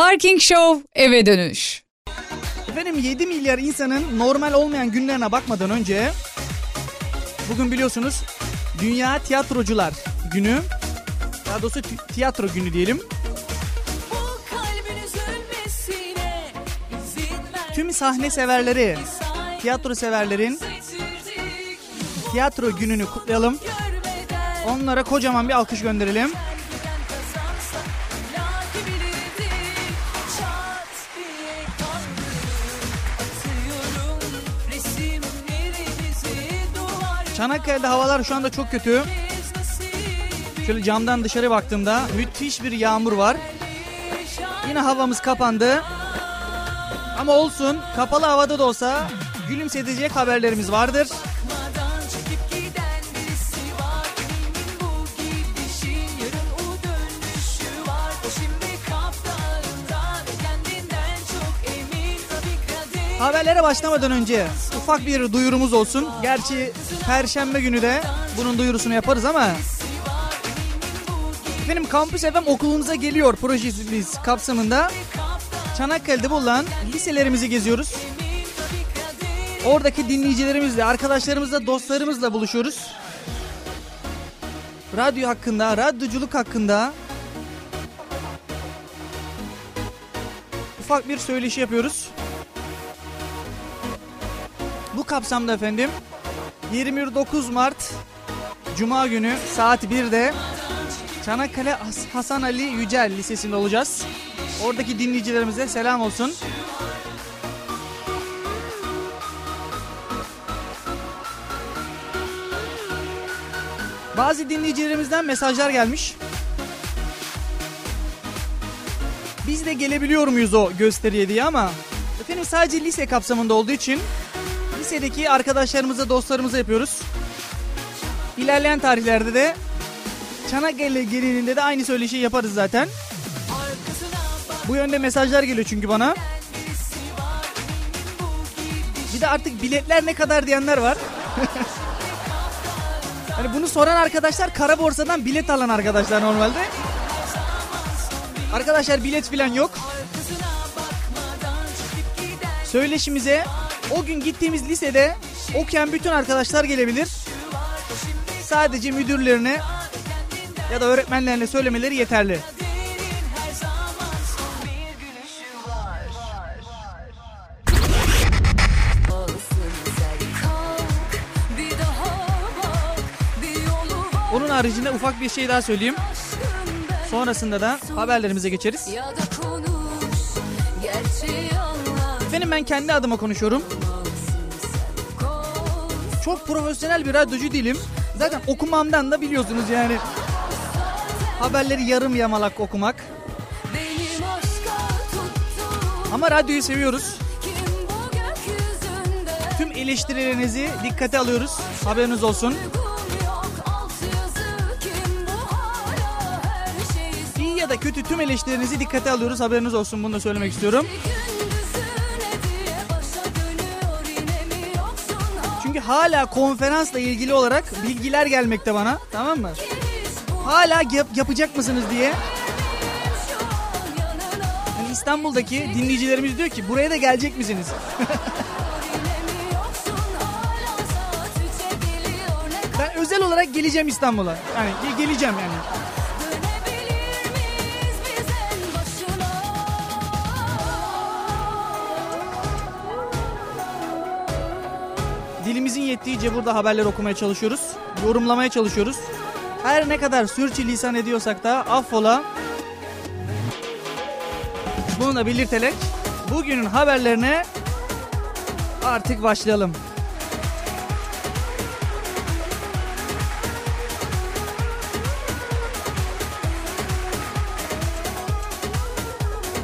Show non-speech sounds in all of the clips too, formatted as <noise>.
Parking Show eve dönüş. Efendim 7 milyar insanın normal olmayan günlerine bakmadan önce bugün biliyorsunuz Dünya Tiyatrocular Günü. Daha doğrusu tiyatro günü diyelim. Tüm sahne severleri, tiyatro severlerin tiyatro gününü kutlayalım. Onlara kocaman bir alkış gönderelim. Çanakkale'de havalar şu anda çok kötü. Şöyle camdan dışarı baktığımda müthiş bir yağmur var. Yine havamız kapandı. Ama olsun kapalı havada da olsa gülümsetecek haberlerimiz vardır. Haberlere başlamadan önce ufak bir duyurumuz olsun. Gerçi perşembe günü de bunun duyurusunu yaparız ama Efendim Kampüs FM okulumuza geliyor projesi kapsamında Çanakkale'de bulunan liselerimizi geziyoruz. Oradaki dinleyicilerimizle, arkadaşlarımızla, dostlarımızla buluşuyoruz. Radyo hakkında, radyoculuk hakkında ufak bir söyleşi yapıyoruz. Kapsamda efendim 29 Mart Cuma günü saat 1'de Çanakkale Hasan Ali Yücel Lisesi'nde olacağız. Oradaki dinleyicilerimize selam olsun. Bazı dinleyicilerimizden mesajlar gelmiş. Biz de gelebiliyor muyuz o gösteriye diye ama efendim sadece lise kapsamında olduğu için lisedeki arkadaşlarımıza, dostlarımıza yapıyoruz. İlerleyen tarihlerde de Çanakkale gelininde de aynı söyleşiyi yaparız zaten. Bu yönde mesajlar geliyor çünkü bana. Bir de artık biletler ne kadar diyenler var. <laughs> hani bunu soran arkadaşlar kara borsadan bilet alan arkadaşlar normalde. Arkadaşlar bilet falan yok. Söyleşimize o gün gittiğimiz lisede okuyan bütün arkadaşlar gelebilir. Sadece müdürlerine ya da öğretmenlerine söylemeleri yeterli. Onun haricinde ufak bir şey daha söyleyeyim. Sonrasında da haberlerimize geçeriz. Efendim ben kendi adıma konuşuyorum. Çok profesyonel bir radyocu değilim. Zaten okumamdan da biliyorsunuz yani. Haberleri yarım yamalak okumak. Ama radyoyu seviyoruz. Tüm eleştirilerinizi dikkate alıyoruz. Haberiniz olsun. İyi ya da kötü tüm eleştirilerinizi dikkate alıyoruz. Haberiniz olsun. Bunu da söylemek istiyorum. Hala konferansla ilgili olarak bilgiler gelmekte bana. Tamam mı? Hala yap, yapacak mısınız diye. Yani İstanbul'daki dinleyicilerimiz diyor ki buraya da gelecek misiniz? <laughs> ben özel olarak geleceğim İstanbul'a. Yani geleceğim yani. Dilimizin yettiğince burada haberler okumaya çalışıyoruz. Yorumlamaya çalışıyoruz. Her ne kadar sürçülisan ediyorsak da affola. Bunu da belirterek bugünün haberlerine artık başlayalım.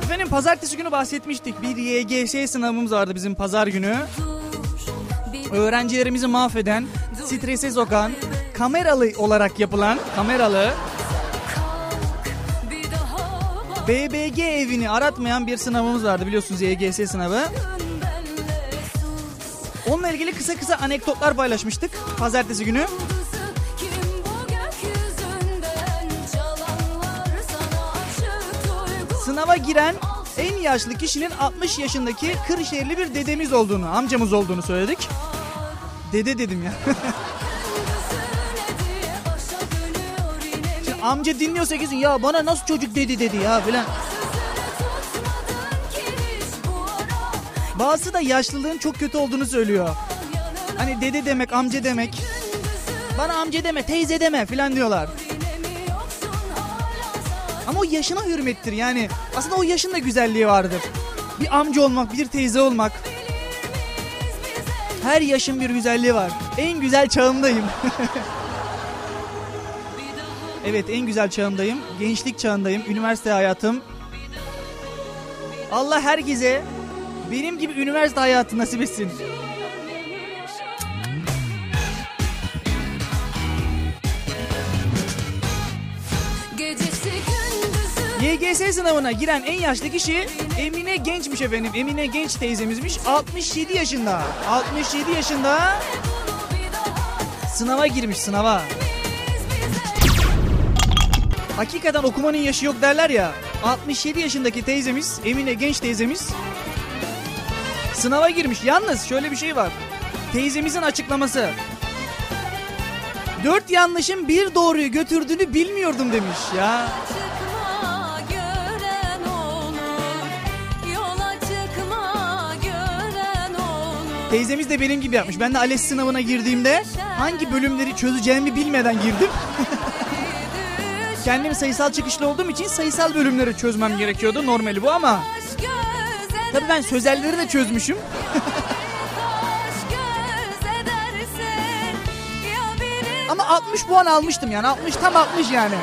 Efendim pazartesi günü bahsetmiştik. Bir YGS sınavımız vardı bizim pazar günü. Öğrencilerimizi mahveden, strese sokan, kameralı olarak yapılan kameralı BBG evini aratmayan bir sınavımız vardı biliyorsunuz YGS sınavı. Onunla ilgili kısa kısa anekdotlar paylaşmıştık pazartesi günü. Sınava giren en yaşlı kişinin 60 yaşındaki Kırşehirli bir dedemiz olduğunu, amcamız olduğunu söyledik. Dede dedim ya. Şimdi amca dinliyorsa kesin ya bana nasıl çocuk dedi dedi ya filan. Bazısı da yaşlılığın çok kötü olduğunu söylüyor. Hani dede demek, amca demek. Bana amca deme, teyze deme filan diyorlar. Ama o yaşına hürmettir yani. Aslında o yaşın da güzelliği vardır. Bir amca olmak, bir teyze olmak. Her yaşın bir güzelliği var. En güzel çağımdayım. <laughs> evet en güzel çağımdayım. Gençlik çağındayım. Üniversite hayatım. Allah herkese benim gibi üniversite hayatı nasip etsin. YGS sınavına giren en yaşlı kişi Emine Genç'miş efendim. Emine Genç teyzemizmiş. 67 yaşında. 67 yaşında sınava girmiş sınava. Hakikaten okumanın yaşı yok derler ya. 67 yaşındaki teyzemiz Emine Genç teyzemiz sınava girmiş. Yalnız şöyle bir şey var. Teyzemizin açıklaması. Dört yanlışın bir doğruyu götürdüğünü bilmiyordum demiş ya. Teyzemiz de benim gibi yapmış. Ben de ALES sınavına girdiğimde hangi bölümleri çözeceğimi bilmeden girdim. <laughs> Kendim sayısal çıkışlı olduğum için sayısal bölümleri çözmem gerekiyordu. Normali bu ama. Tabii ben sözelleri de çözmüşüm. <laughs> ama 60 puan almıştım yani. 60 tam 60 yani.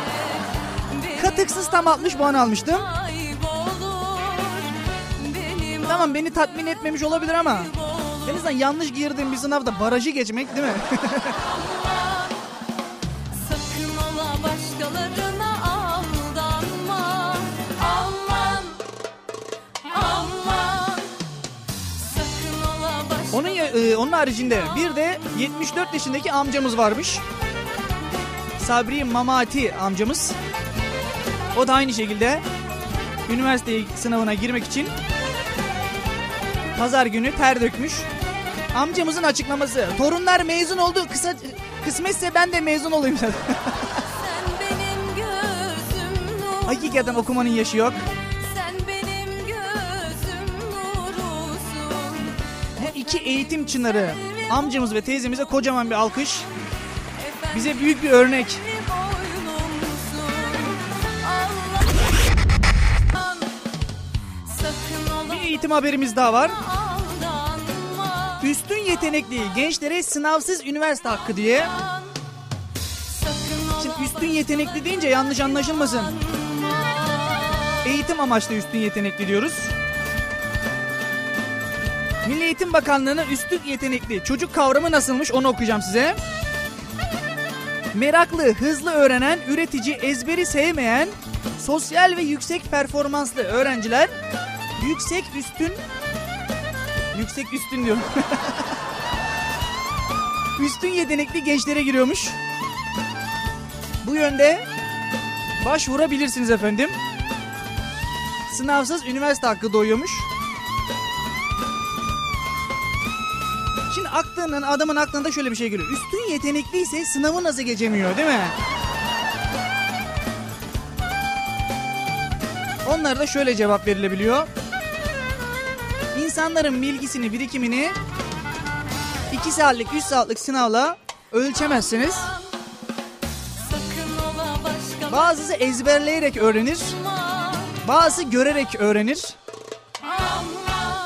Katıksız tam 60 puan almıştım. Tamam beni tatmin etmemiş olabilir ama en azından yanlış girdiğim bir sınavda barajı geçmek değil mi? <laughs> Onun e, onun haricinde bir de 74 yaşındaki amcamız varmış. Sabri Mamati amcamız. O da aynı şekilde üniversite sınavına girmek için pazar günü ter dökmüş. Amcamızın açıklaması. Torunlar mezun oldu. Kısa kısmetse ben de mezun olayım. Nur. Hakikaten okumanın yaşı yok. Sen benim gözüm nurusun. Bu iki eğitim çınarı amcamız ve teyzemize kocaman bir alkış. Bize büyük bir örnek. Eğitim haberimiz daha var. Üstün yetenekli gençlere sınavsız üniversite hakkı diye. Şimdi üstün yetenekli deyince yanlış anlaşılmasın. Eğitim amaçlı üstün yetenekli diyoruz. Milli Eğitim Bakanlığı'nın üstün yetenekli çocuk kavramı nasılmış onu okuyacağım size. Meraklı, hızlı öğrenen, üretici, ezberi sevmeyen, sosyal ve yüksek performanslı öğrenciler yüksek üstün yüksek üstün diyorum. <laughs> üstün yetenekli gençlere giriyormuş. Bu yönde başvurabilirsiniz efendim. Sınavsız üniversite hakkı doğuyormuş. Şimdi aklının adamın aklında şöyle bir şey geliyor. Üstün yetenekliyse sınavı nasıl geçemiyor değil mi? Onlara da şöyle cevap verilebiliyor. İnsanların bilgisini, birikimini 2 saatlik, 3 saatlik sınavla ölçemezsiniz. Bazısı ezberleyerek öğrenir, bazısı görerek öğrenir.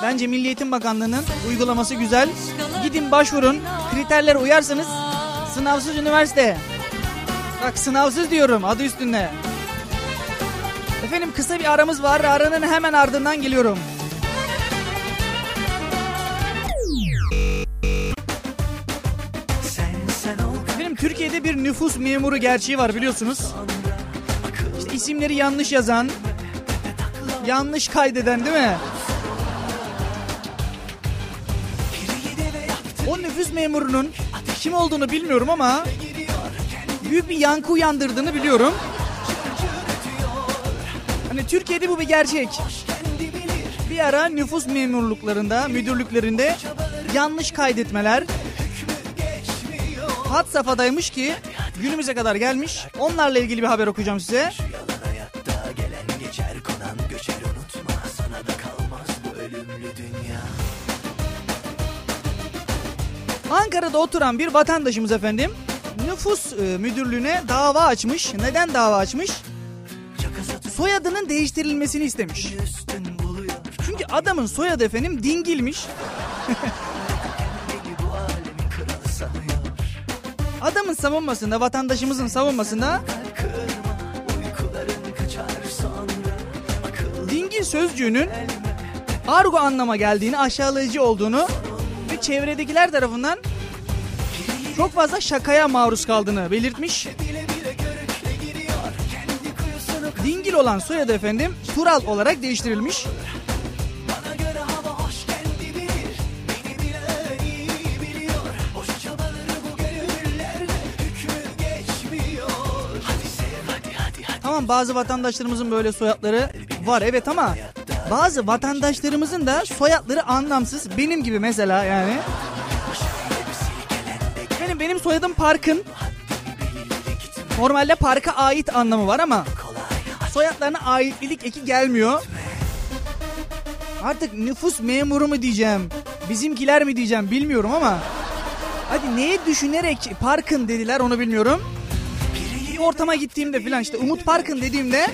Bence Milli Eğitim Bakanlığı'nın uygulaması güzel. Gidin başvurun, kriterlere uyarsanız sınavsız üniversite. Bak sınavsız diyorum adı üstünde. Efendim kısa bir aramız var. Aranın hemen ardından geliyorum. Türkiye'de bir nüfus memuru gerçeği var biliyorsunuz. İşte isimleri yanlış yazan, yanlış kaydeden değil mi? O nüfus memurunun kim olduğunu bilmiyorum ama büyük bir yankı uyandırdığını biliyorum. Hani Türkiye'de bu bir gerçek. Bir ara nüfus memurluklarında, müdürlüklerinde yanlış kaydetmeler hat safhadaymış ki günümüze kadar gelmiş. Onlarla ilgili bir haber okuyacağım size. Ankara'da oturan bir vatandaşımız efendim nüfus e, müdürlüğüne dava açmış. Neden dava açmış? Soyadının değiştirilmesini istemiş. Çünkü adamın soyadı efendim dingilmiş. Adamın savunmasında, vatandaşımızın savunmasında dingil sözcüğünün argo anlama geldiğini, aşağılayıcı olduğunu ve çevredekiler tarafından çok fazla şakaya maruz kaldığını belirtmiş. Dingil olan soyadı efendim Tural olarak değiştirilmiş. Tamam bazı vatandaşlarımızın böyle soyadları var evet ama bazı vatandaşlarımızın da soyadları anlamsız. Benim gibi mesela yani. Benim benim soyadım Parkın. Normalde parka ait anlamı var ama soyadlarına aitlilik eki gelmiyor. Artık nüfus memuru mu diyeceğim, bizimkiler mi diyeceğim bilmiyorum ama hadi neye düşünerek Parkın dediler onu bilmiyorum. Bir ortama gittiğimde filan işte Umut Parkın dediğimde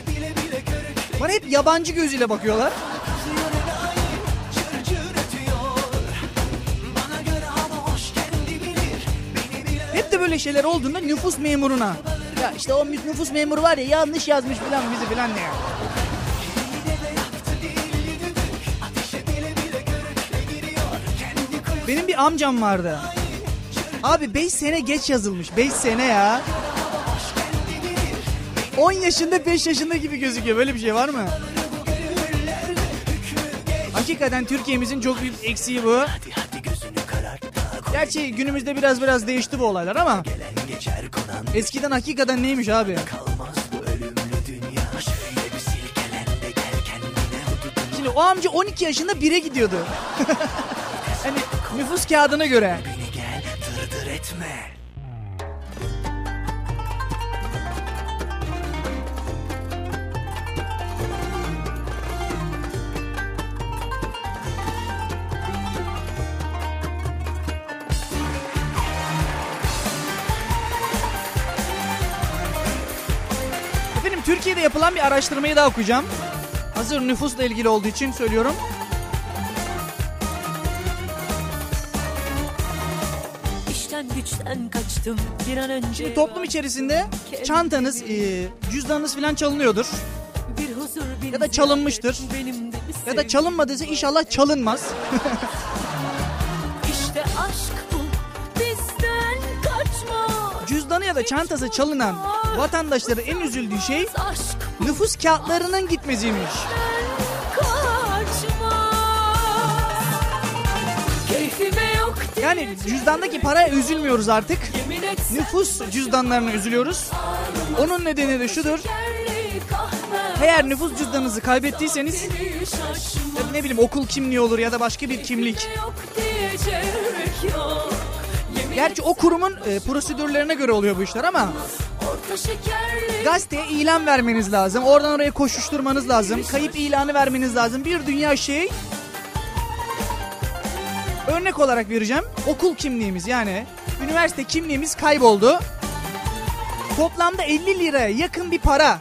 bana hep yabancı gözüyle bakıyorlar. Hep de böyle şeyler olduğunda nüfus memuruna. Ya işte o nüfus memuru var ya yanlış yazmış filan bizi filan ne. Benim bir amcam vardı. Abi 5 sene geç yazılmış. 5 sene ya. 10 yaşında 5 yaşında gibi gözüküyor. Böyle bir şey var mı? Hakikaten Türkiye'mizin çok büyük eksiği bu. Gerçi günümüzde biraz biraz değişti bu olaylar ama eskiden hakikaten neymiş abi? Şimdi o amca 12 yaşında 1'e gidiyordu. <laughs> hani nüfus kağıdına göre. Türkiye'de yapılan bir araştırmayı daha okuyacağım. Hazır nüfusla ilgili olduğu için söylüyorum. İşten güçten kaçtım bir an önce. Şimdi toplum içerisinde çantanız, e, cüzdanınız falan çalınıyordur. Ya da çalınmıştır. Ya da çalınmadıysa inşallah çalınmaz. İşte aşk bu bizden kaçma. Cüzdanı ya da çantası çalınan vatandaşların en üzüldüğü şey nüfus kağıtlarının diye Yani cüzdandaki paraya üzülmüyoruz artık. Nüfus cüzdanlarına üzülüyoruz. Onun nedeni de şudur. Eğer nüfus cüzdanınızı kaybettiyseniz ne bileyim okul kimliği olur ya da başka bir kimlik. Gerçi o kurumun e, prosedürlerine göre oluyor bu işler ama gazeteye ilan vermeniz lazım. Oradan oraya koşuşturmanız lazım. Kayıp ilanı vermeniz lazım. Bir dünya şey. Örnek olarak vereceğim. Okul kimliğimiz yani üniversite kimliğimiz kayboldu. Toplamda 50 liraya yakın bir para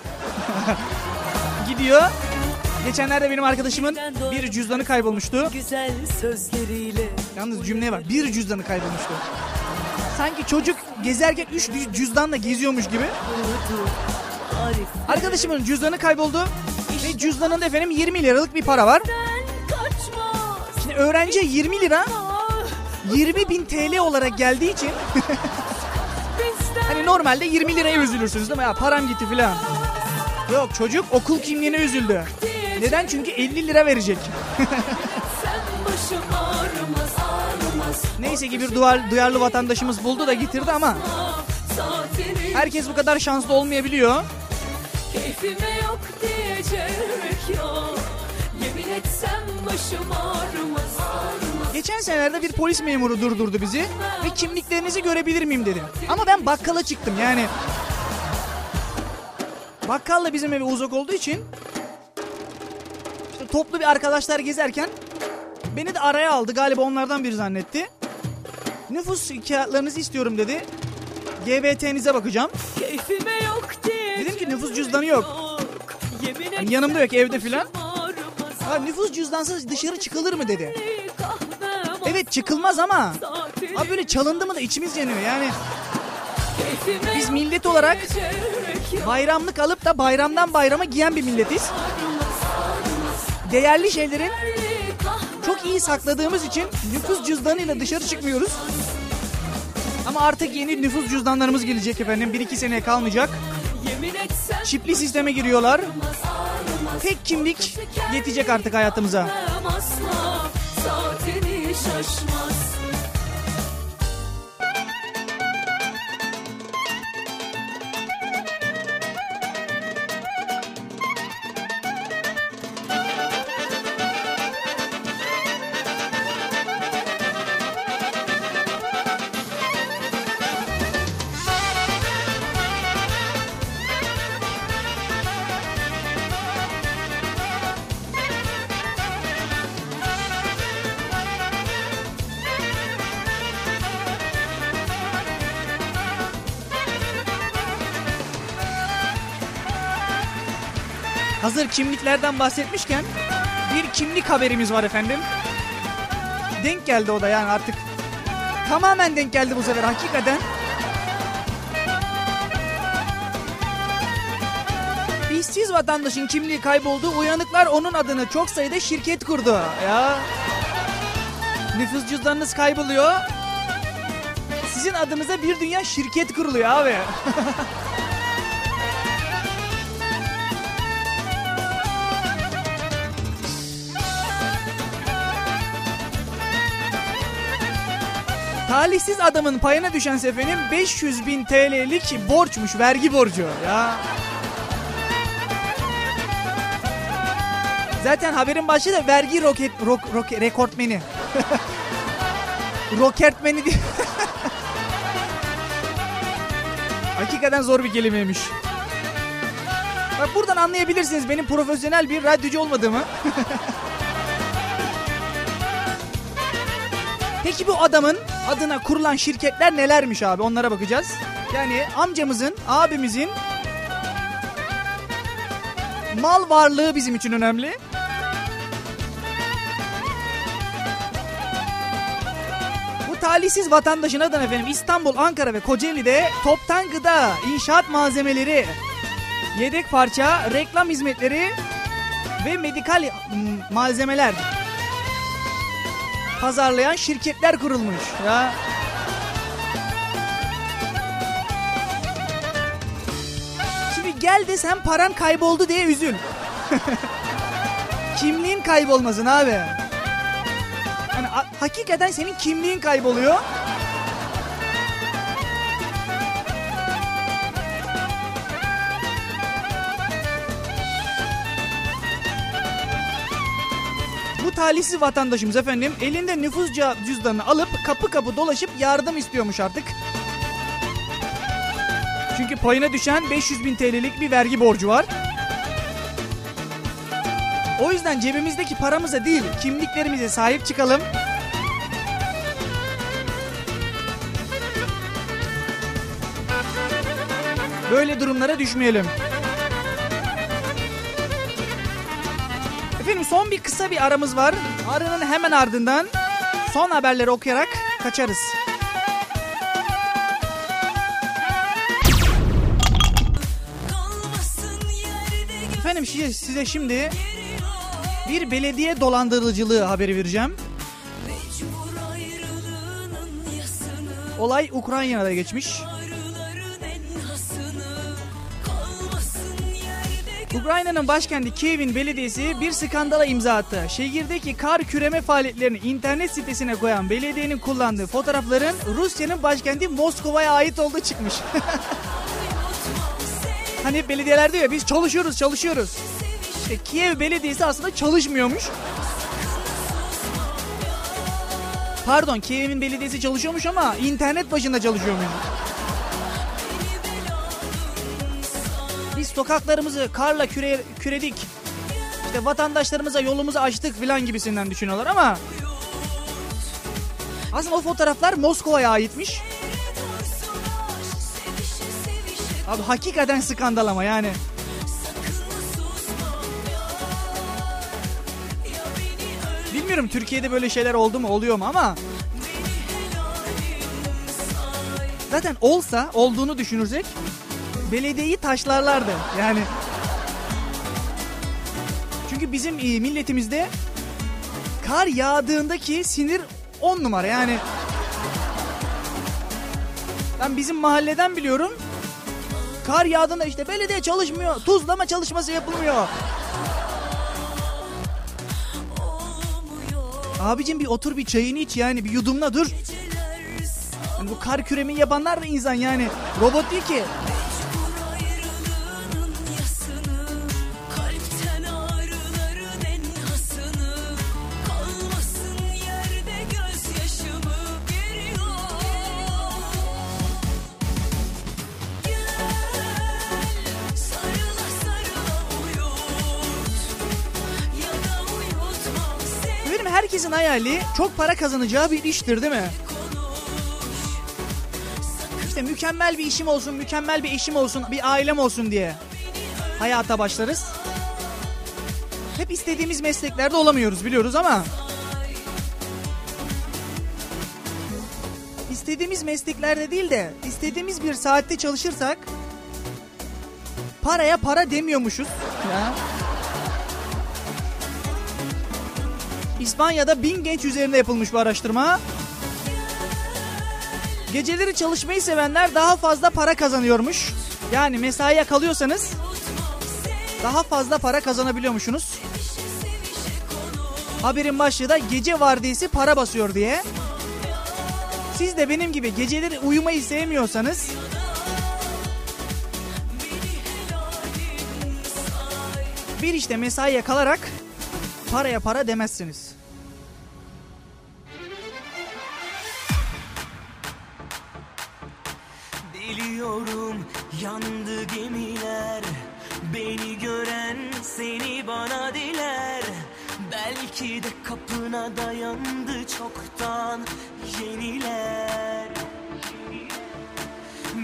<laughs> gidiyor. Geçenlerde benim arkadaşımın bir cüzdanı kaybolmuştu. güzel sözleriyle Yalnız cümleye bak. Bir cüzdanı kaybolmuştu. Sanki çocuk gezerken üç cüzdanla geziyormuş gibi. Arkadaşımın cüzdanı kayboldu. Ve cüzdanında efendim 20 liralık bir para var. Şimdi öğrenciye 20 lira 20 bin TL olarak geldiği için <laughs> hani normalde 20 liraya üzülürsünüz değil mi? Ya param gitti filan. Yok çocuk okul kimliğine üzüldü. Neden? Çünkü 50 lira verecek. <laughs> sen başım ağrımaz. Neyse ki bir duvar, duyarlı vatandaşımız buldu da getirdi ama herkes bu kadar şanslı olmayabiliyor. keyfime yok diyecek yok. Yemin etsem başım ağrımaz Geçen senelerde bir polis memuru durdurdu bizi ve kimliklerinizi görebilir miyim dedi. Ama ben bakkala çıktım yani. Bakkalla bizim evi uzak olduğu için işte toplu bir arkadaşlar gezerken beni de araya aldı. Galiba onlardan biri zannetti. Nüfus kağıtlarınızı istiyorum dedi. GBT'nize bakacağım. Keyfime yok diye Dedim ki nüfus cüzdanı yok. Yemin Hani yanımda yok evde filan. Ha, nüfus cüzdansız dışarı çıkılır mı dedi. kahvem Evet çıkılmaz ama Abi böyle çalındı mı da içimiz yanıyor yani. Biz yok millet olarak bayramlık alıp da bayramdan bayrama giyen bir milletiz. Değerli şeylerin çok iyi sakladığımız için nüfus cüzdanıyla dışarı çıkmıyoruz. Ama artık yeni nüfus cüzdanlarımız gelecek efendim. 1-2 seneye kalmayacak. Yemin etsem Çipli sisteme giriyorlar. Tek kimlik yetecek artık hayatımıza. şaşmaz Hazır kimliklerden bahsetmişken bir kimlik haberimiz var efendim. Denk geldi o da yani artık. Tamamen denk geldi bu sefer hakikaten. İşsiz vatandaşın kimliği kayboldu. Uyanıklar onun adını çok sayıda şirket kurdu. Ya. Nüfus cüzdanınız kayboluyor. Sizin adınıza bir dünya şirket kuruluyor abi. <laughs> Talihsiz adamın payına düşen efendim 500 bin TL'lik borçmuş, vergi borcu ya. Zaten haberin başı da vergi roket, rok, rok- rekortmeni. <laughs> Rokertmeni diye. <laughs> Hakikaten zor bir kelimeymiş. Bak buradan anlayabilirsiniz benim profesyonel bir radyocu olmadığımı. <laughs> Peki bu adamın adına kurulan şirketler nelermiş abi onlara bakacağız. Yani amcamızın, abimizin mal varlığı bizim için önemli. Bu talihsiz vatandaşın adına efendim İstanbul, Ankara ve Kocaeli'de toptan gıda, inşaat malzemeleri, yedek parça, reklam hizmetleri ve medikal mm, malzemeler pazarlayan şirketler kurulmuş. Ya Şimdi gel de sen paran kayboldu diye üzül. <laughs> Kimliğin kaybolmasın abi. A- hakikaten senin kimliğin kayboluyor. Talihsiz vatandaşımız efendim elinde nüfus cüzdanını alıp kapı kapı dolaşıp yardım istiyormuş artık. Çünkü payına düşen 500 bin TL'lik bir vergi borcu var. O yüzden cebimizdeki paramıza değil kimliklerimize sahip çıkalım. Böyle durumlara düşmeyelim. Son bir kısa bir aramız var. Aranın hemen ardından son haberleri okuyarak kaçarız. Efendim size, şimdi bir belediye dolandırıcılığı haberi vereceğim. Olay Ukrayna'da geçmiş. Ukrayna'nın başkenti Kiev'in belediyesi bir skandala imza attı. Şehirdeki kar küreme faaliyetlerini internet sitesine koyan belediyenin kullandığı fotoğrafların Rusya'nın başkenti Moskova'ya ait olduğu çıkmış. <laughs> hani belediyeler diyor ya biz çalışıyoruz çalışıyoruz. İşte Kiev belediyesi aslında çalışmıyormuş. Pardon Kiev'in belediyesi çalışıyormuş ama internet başında çalışıyormuş. Sokaklarımızı karla küre, küredik. İşte vatandaşlarımıza yolumuzu açtık filan gibisinden düşünüyorlar ama aslında o fotoğraflar Moskova'ya aitmiş. Abi hakikaten skandal ama yani. Bilmiyorum Türkiye'de böyle şeyler oldu mu oluyor mu ama zaten olsa olduğunu düşünürsek belediyeyi taşlarlardı. Yani çünkü bizim e, milletimizde kar yağdığındaki sinir on numara yani. Ben bizim mahalleden biliyorum. Kar yağdığında işte belediye çalışmıyor. Tuzlama çalışması yapılmıyor. Abicim bir otur bir çayını iç yani bir yudumla dur. Yani bu kar küremi yapanlar da insan yani. Robot değil ki. Hayali çok para kazanacağı bir iştir değil mi? İşte mükemmel bir işim olsun, mükemmel bir eşim olsun, bir ailem olsun diye hayata başlarız. Hep istediğimiz mesleklerde olamıyoruz biliyoruz ama istediğimiz mesleklerde değil de istediğimiz bir saatte çalışırsak paraya para demiyormuşuz. Ya. İspanya'da bin genç üzerinde yapılmış bu araştırma. Geceleri çalışmayı sevenler daha fazla para kazanıyormuş. Yani mesaiye kalıyorsanız daha fazla para kazanabiliyormuşsunuz. Haberin başlığı da gece vardiyası para basıyor diye. Siz de benim gibi geceleri uyumayı sevmiyorsanız bir işte mesaiye kalarak paraya para demezsiniz. Biliyorum yandı gemiler Beni gören seni bana diler. Belki de kapına dayandı çoktan yeniler.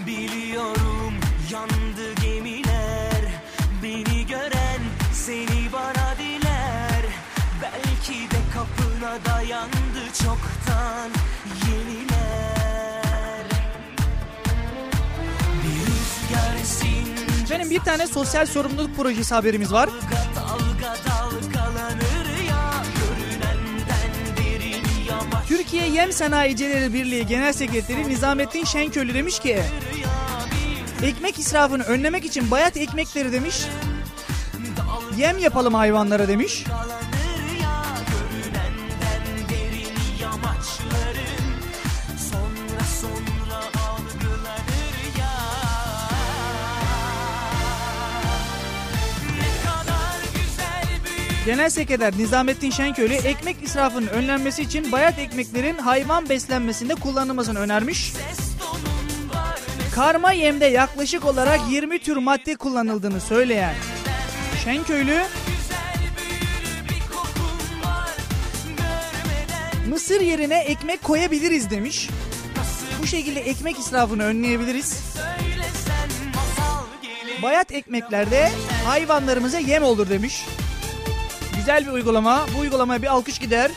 Biliyorum yandı gemiler Beni gören seni bana diler. Belki de kapına dayandı çoktan Benim bir tane sosyal sorumluluk projesi haberimiz var. Türkiye Yem Sanayicileri Birliği Genel Sekreteri Nizamettin Şenköylü demiş ki ekmek israfını önlemek için bayat ekmekleri demiş yem yapalım hayvanlara demiş. Genel Sekreter Nizamettin Şenköylü ekmek israfının önlenmesi için bayat ekmeklerin hayvan beslenmesinde kullanılmasını önermiş. Karma yemde yaklaşık olarak 20 tür madde kullanıldığını söyleyen Şenköylü mısır yerine ekmek koyabiliriz demiş. Bu şekilde ekmek israfını önleyebiliriz. Bayat ekmeklerde hayvanlarımıza yem olur demiş. Güzel bir uygulama. Bu uygulamaya bir alkış gider.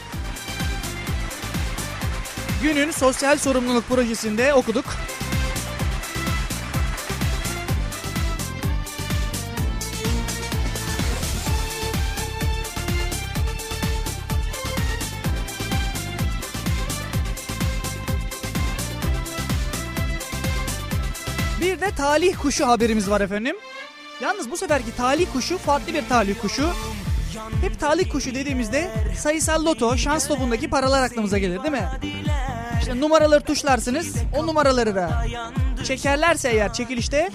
Günün sosyal sorumluluk projesinde okuduk. Bir de talih kuşu haberimiz var efendim. Yalnız bu seferki talih kuşu farklı bir talih kuşu. Hep talih kuşu dediğimizde sayısal loto, şans topundaki paralar aklımıza gelir değil mi? İşte numaraları tuşlarsınız, o numaraları da çekerlerse eğer çekilişte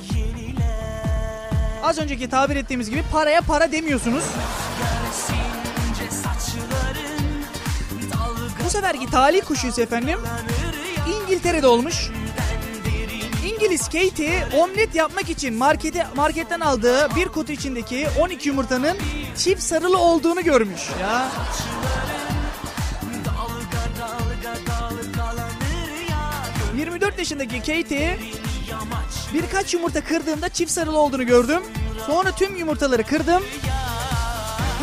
az önceki tabir ettiğimiz gibi paraya para demiyorsunuz. Bu seferki talih kuşu ise efendim İngiltere'de olmuş. İngiliz Katie omlet yapmak için markete, marketten aldığı bir kutu içindeki 12 yumurtanın çift sarılı olduğunu görmüş. Ya 24 yaşındaki Katie birkaç yumurta kırdığımda çift sarılı olduğunu gördüm. Sonra tüm yumurtaları kırdım.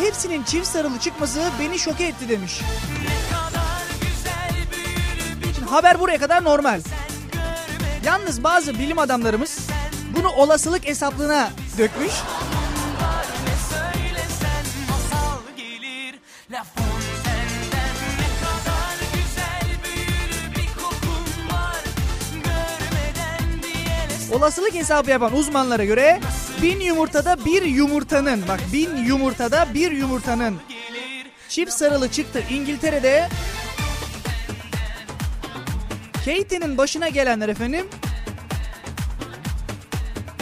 Hepsinin çift sarılı çıkması beni şoke etti demiş. Şimdi haber buraya kadar normal. Yalnız bazı bilim adamlarımız bunu olasılık hesaplığına dökmüş. Olasılık hesabı yapan uzmanlara göre bin yumurtada bir yumurtanın bak bin yumurtada bir yumurtanın çift sarılı çıktı İngiltere'de. Katie'nin başına gelenler efendim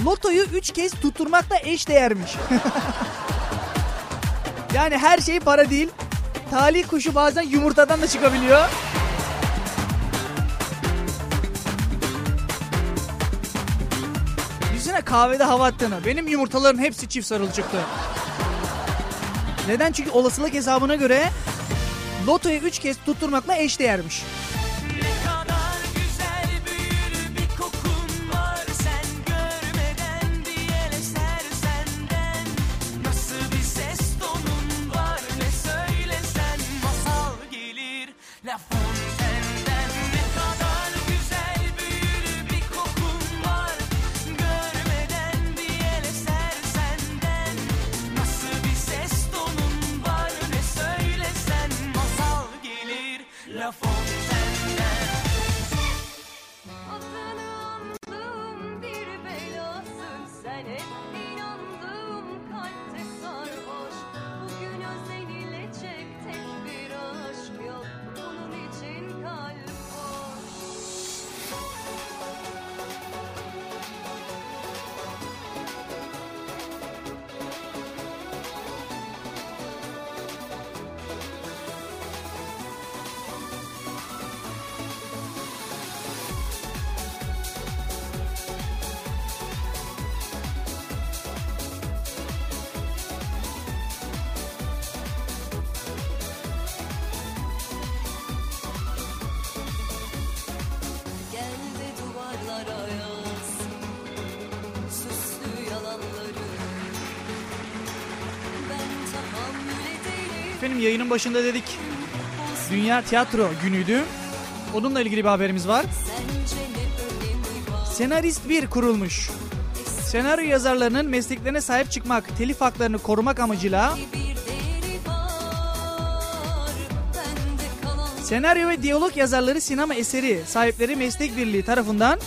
lotoyu 3 kez tutturmakla eş değermiş. <laughs> yani her şey para değil. Talih kuşu bazen yumurtadan da çıkabiliyor. Düşünsene kahvede hava attığını. Benim yumurtaların hepsi çift sarılı çıktı. Neden? Çünkü olasılık hesabına göre lotoyu 3 kez tutturmakla eş Efendim yayının başında dedik. Dünya Tiyatro günüydü. Onunla ilgili bir haberimiz var. Senarist 1 kurulmuş. Senaryo yazarlarının mesleklerine sahip çıkmak, telif haklarını korumak amacıyla Bir senaryo ve diyalog yazarları sinema eseri sahipleri meslek birliği tarafından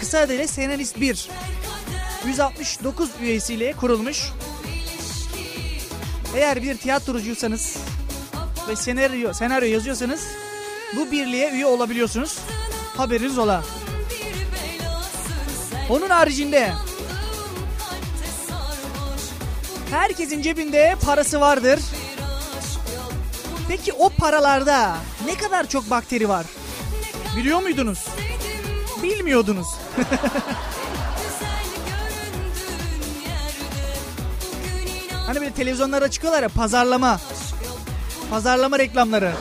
kısa adıyla Senarist 1 169 üyesiyle kurulmuş. Eğer bir tiyatrocuysanız ve senaryo senaryo yazıyorsanız bu birliğe üye olabiliyorsunuz. Haberiniz ola. Onun haricinde herkesin cebinde parası vardır. Peki o paralarda ne kadar çok bakteri var? Biliyor muydunuz? Bilmiyordunuz. <laughs> Hani böyle televizyonlara çıkıyorlar ya pazarlama. Pazarlama reklamları.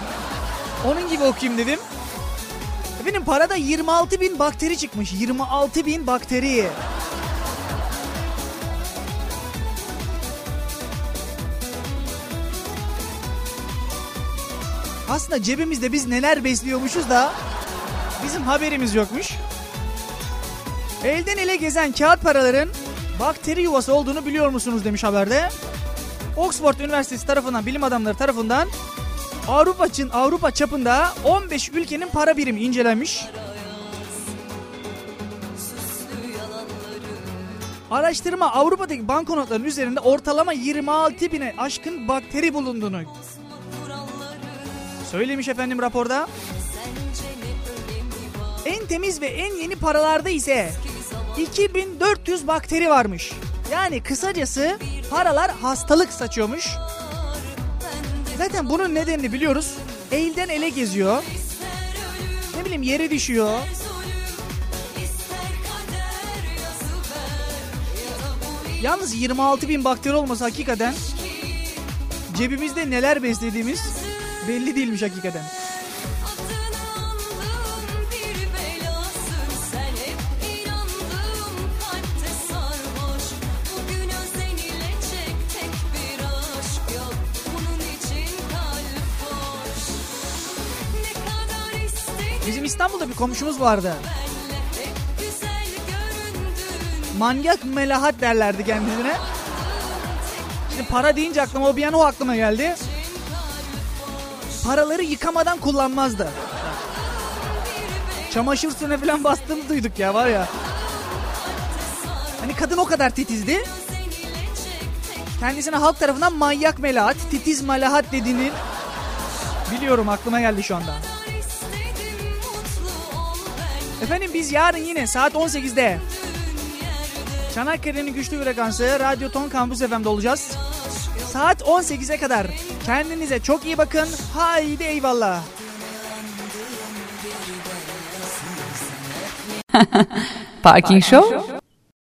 Onun gibi okuyayım dedim. Efendim parada 26 bin bakteri çıkmış. 26 bin bakteri. Aslında cebimizde biz neler besliyormuşuz da bizim haberimiz yokmuş. Elden ele gezen kağıt paraların bakteri yuvası olduğunu biliyor musunuz demiş haberde. Oxford Üniversitesi tarafından bilim adamları tarafından Avrupa için Avrupa çapında 15 ülkenin para birimi incelenmiş. Araştırma Avrupa'daki banknotların üzerinde ortalama 26 bine aşkın bakteri bulunduğunu söylemiş efendim raporda. En temiz ve en yeni paralarda ise 2400 bakteri varmış. Yani kısacası paralar hastalık saçıyormuş. Zaten bunun nedenini biliyoruz. elden ele geziyor. Ne bileyim yere düşüyor. Yalnız 26 bin bakteri olmasa hakikaten cebimizde neler beslediğimiz belli değilmiş hakikaten. Bizim İstanbul'da bir komşumuz vardı. Manyak melahat derlerdi kendisine. Şimdi para deyince aklıma o bir an o aklıma geldi. Paraları yıkamadan kullanmazdı. Çamaşır suyuna falan bastığını duyduk ya var ya. Hani kadın o kadar titizdi. Kendisine halk tarafından manyak melahat, titiz melahat dediğini biliyorum aklıma geldi şu anda. Efendim biz yarın yine saat 18'de Çanakkale'nin güçlü frekansı Radyo Ton Kampüs FM'de olacağız. Saat 18'e kadar kendinize çok iyi bakın. Haydi eyvallah. Parking Show